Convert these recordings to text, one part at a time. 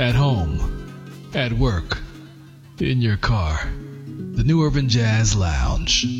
at home, at work, in your car. The New Urban Jazz Lounge.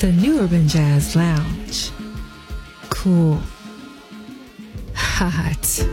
The New Urban Jazz Lounge. Cool. Hot.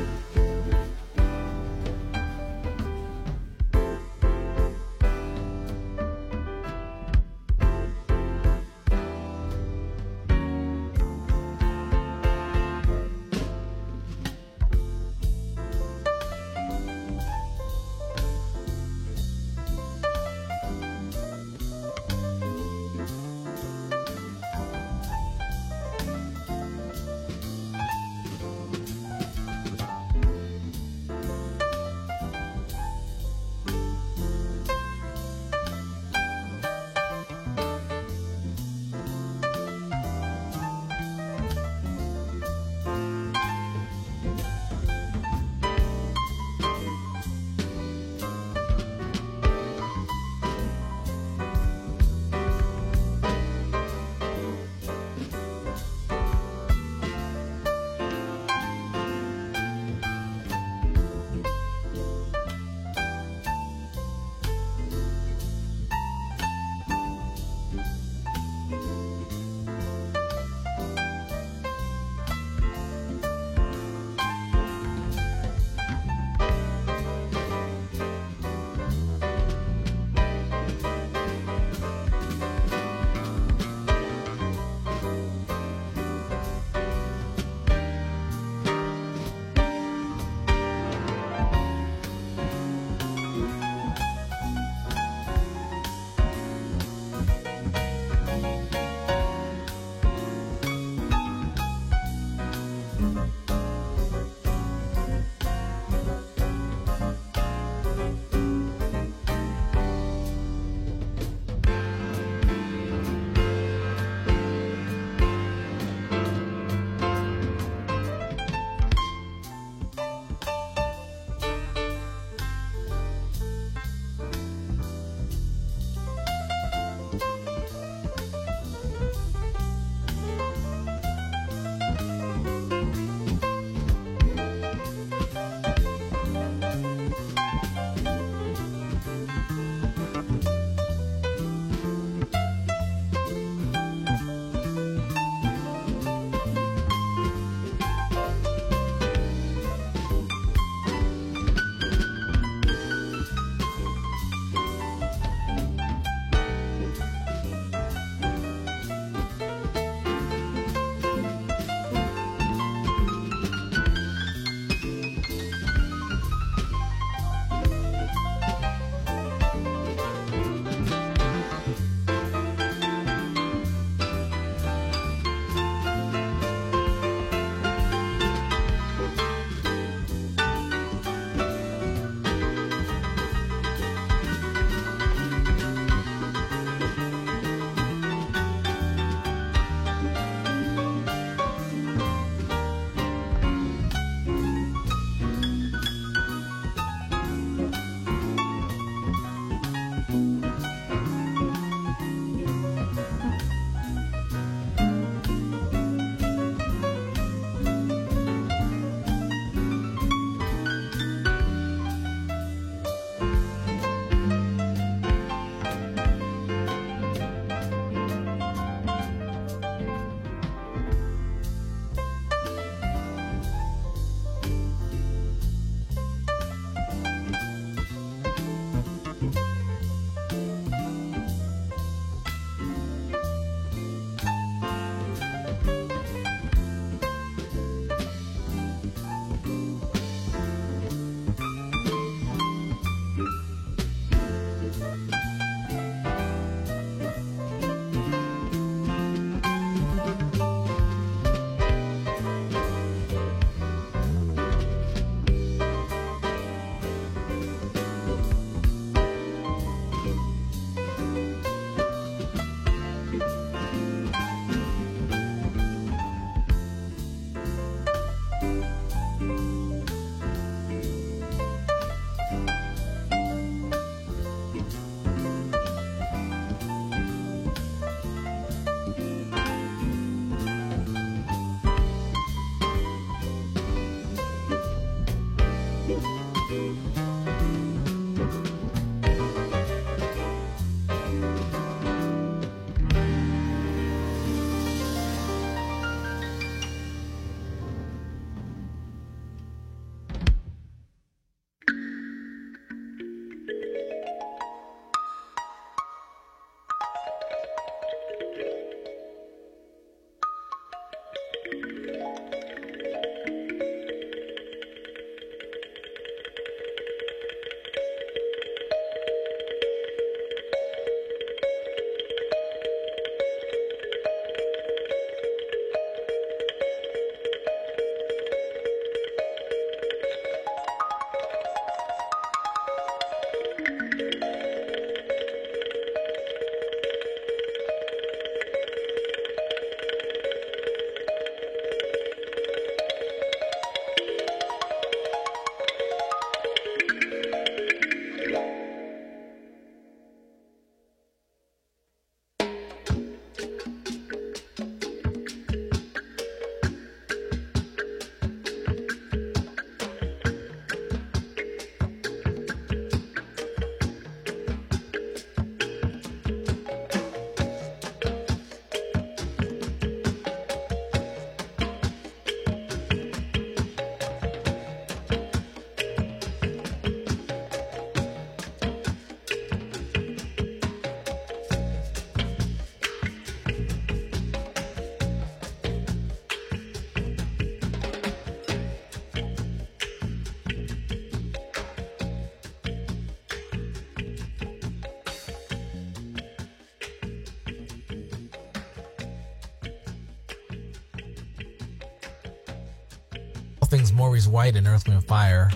Things Maurice White and Earth, Wind, Fire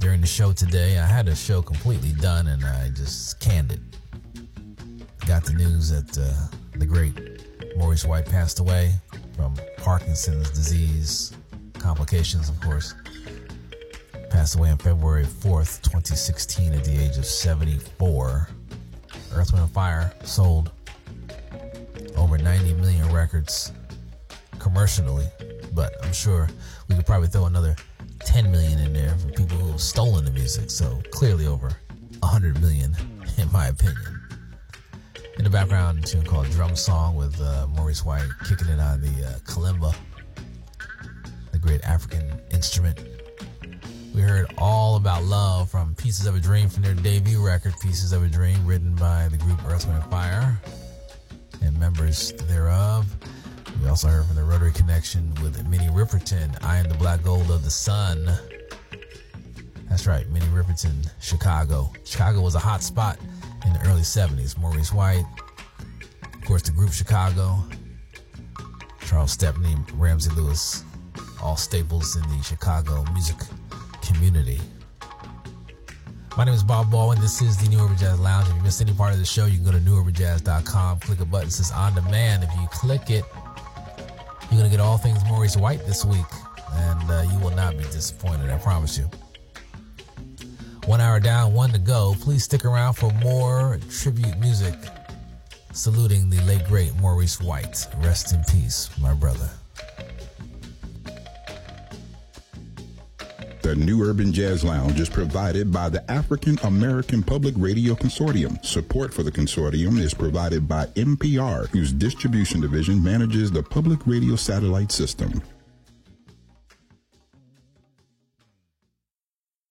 during the show today. I had a show completely done and I just canned it. Got the news that uh, the great Maurice White passed away from Parkinson's disease complications, of course. Passed away on February 4th, 2016, at the age of 74. Earth, Wind, Fire sold over 90 million records commercially, but I'm sure we could probably throw another 10 million in there for people who have stolen the music. So clearly over 100 million, in my opinion. In the background, a tune called Drum Song with uh, Maurice White kicking it on the uh, kalimba, the great African instrument. We heard all about love from Pieces of a Dream from their debut record, Pieces of a Dream, written by the group Earth, Wind, Fire and members thereof. Also heard from the Rotary Connection with Minnie Riperton, I am the Black Gold of the Sun. That's right, Minnie Riperton, Chicago. Chicago was a hot spot in the early 70s. Maurice White, of course, the group Chicago, Charles Stepney, Ramsey Lewis, all staples in the Chicago music community. My name is Bob Baldwin. This is the New Urban Jazz Lounge. If you missed any part of the show, you can go to newurbanjazz.com, click a button that says on demand. If you click it, you're going to get all things Maurice White this week, and uh, you will not be disappointed, I promise you. One hour down, one to go. Please stick around for more tribute music saluting the late, great Maurice White. Rest in peace, my brother. The New Urban Jazz Lounge is provided by the African American Public Radio Consortium. Support for the consortium is provided by NPR, whose distribution division manages the public radio satellite system.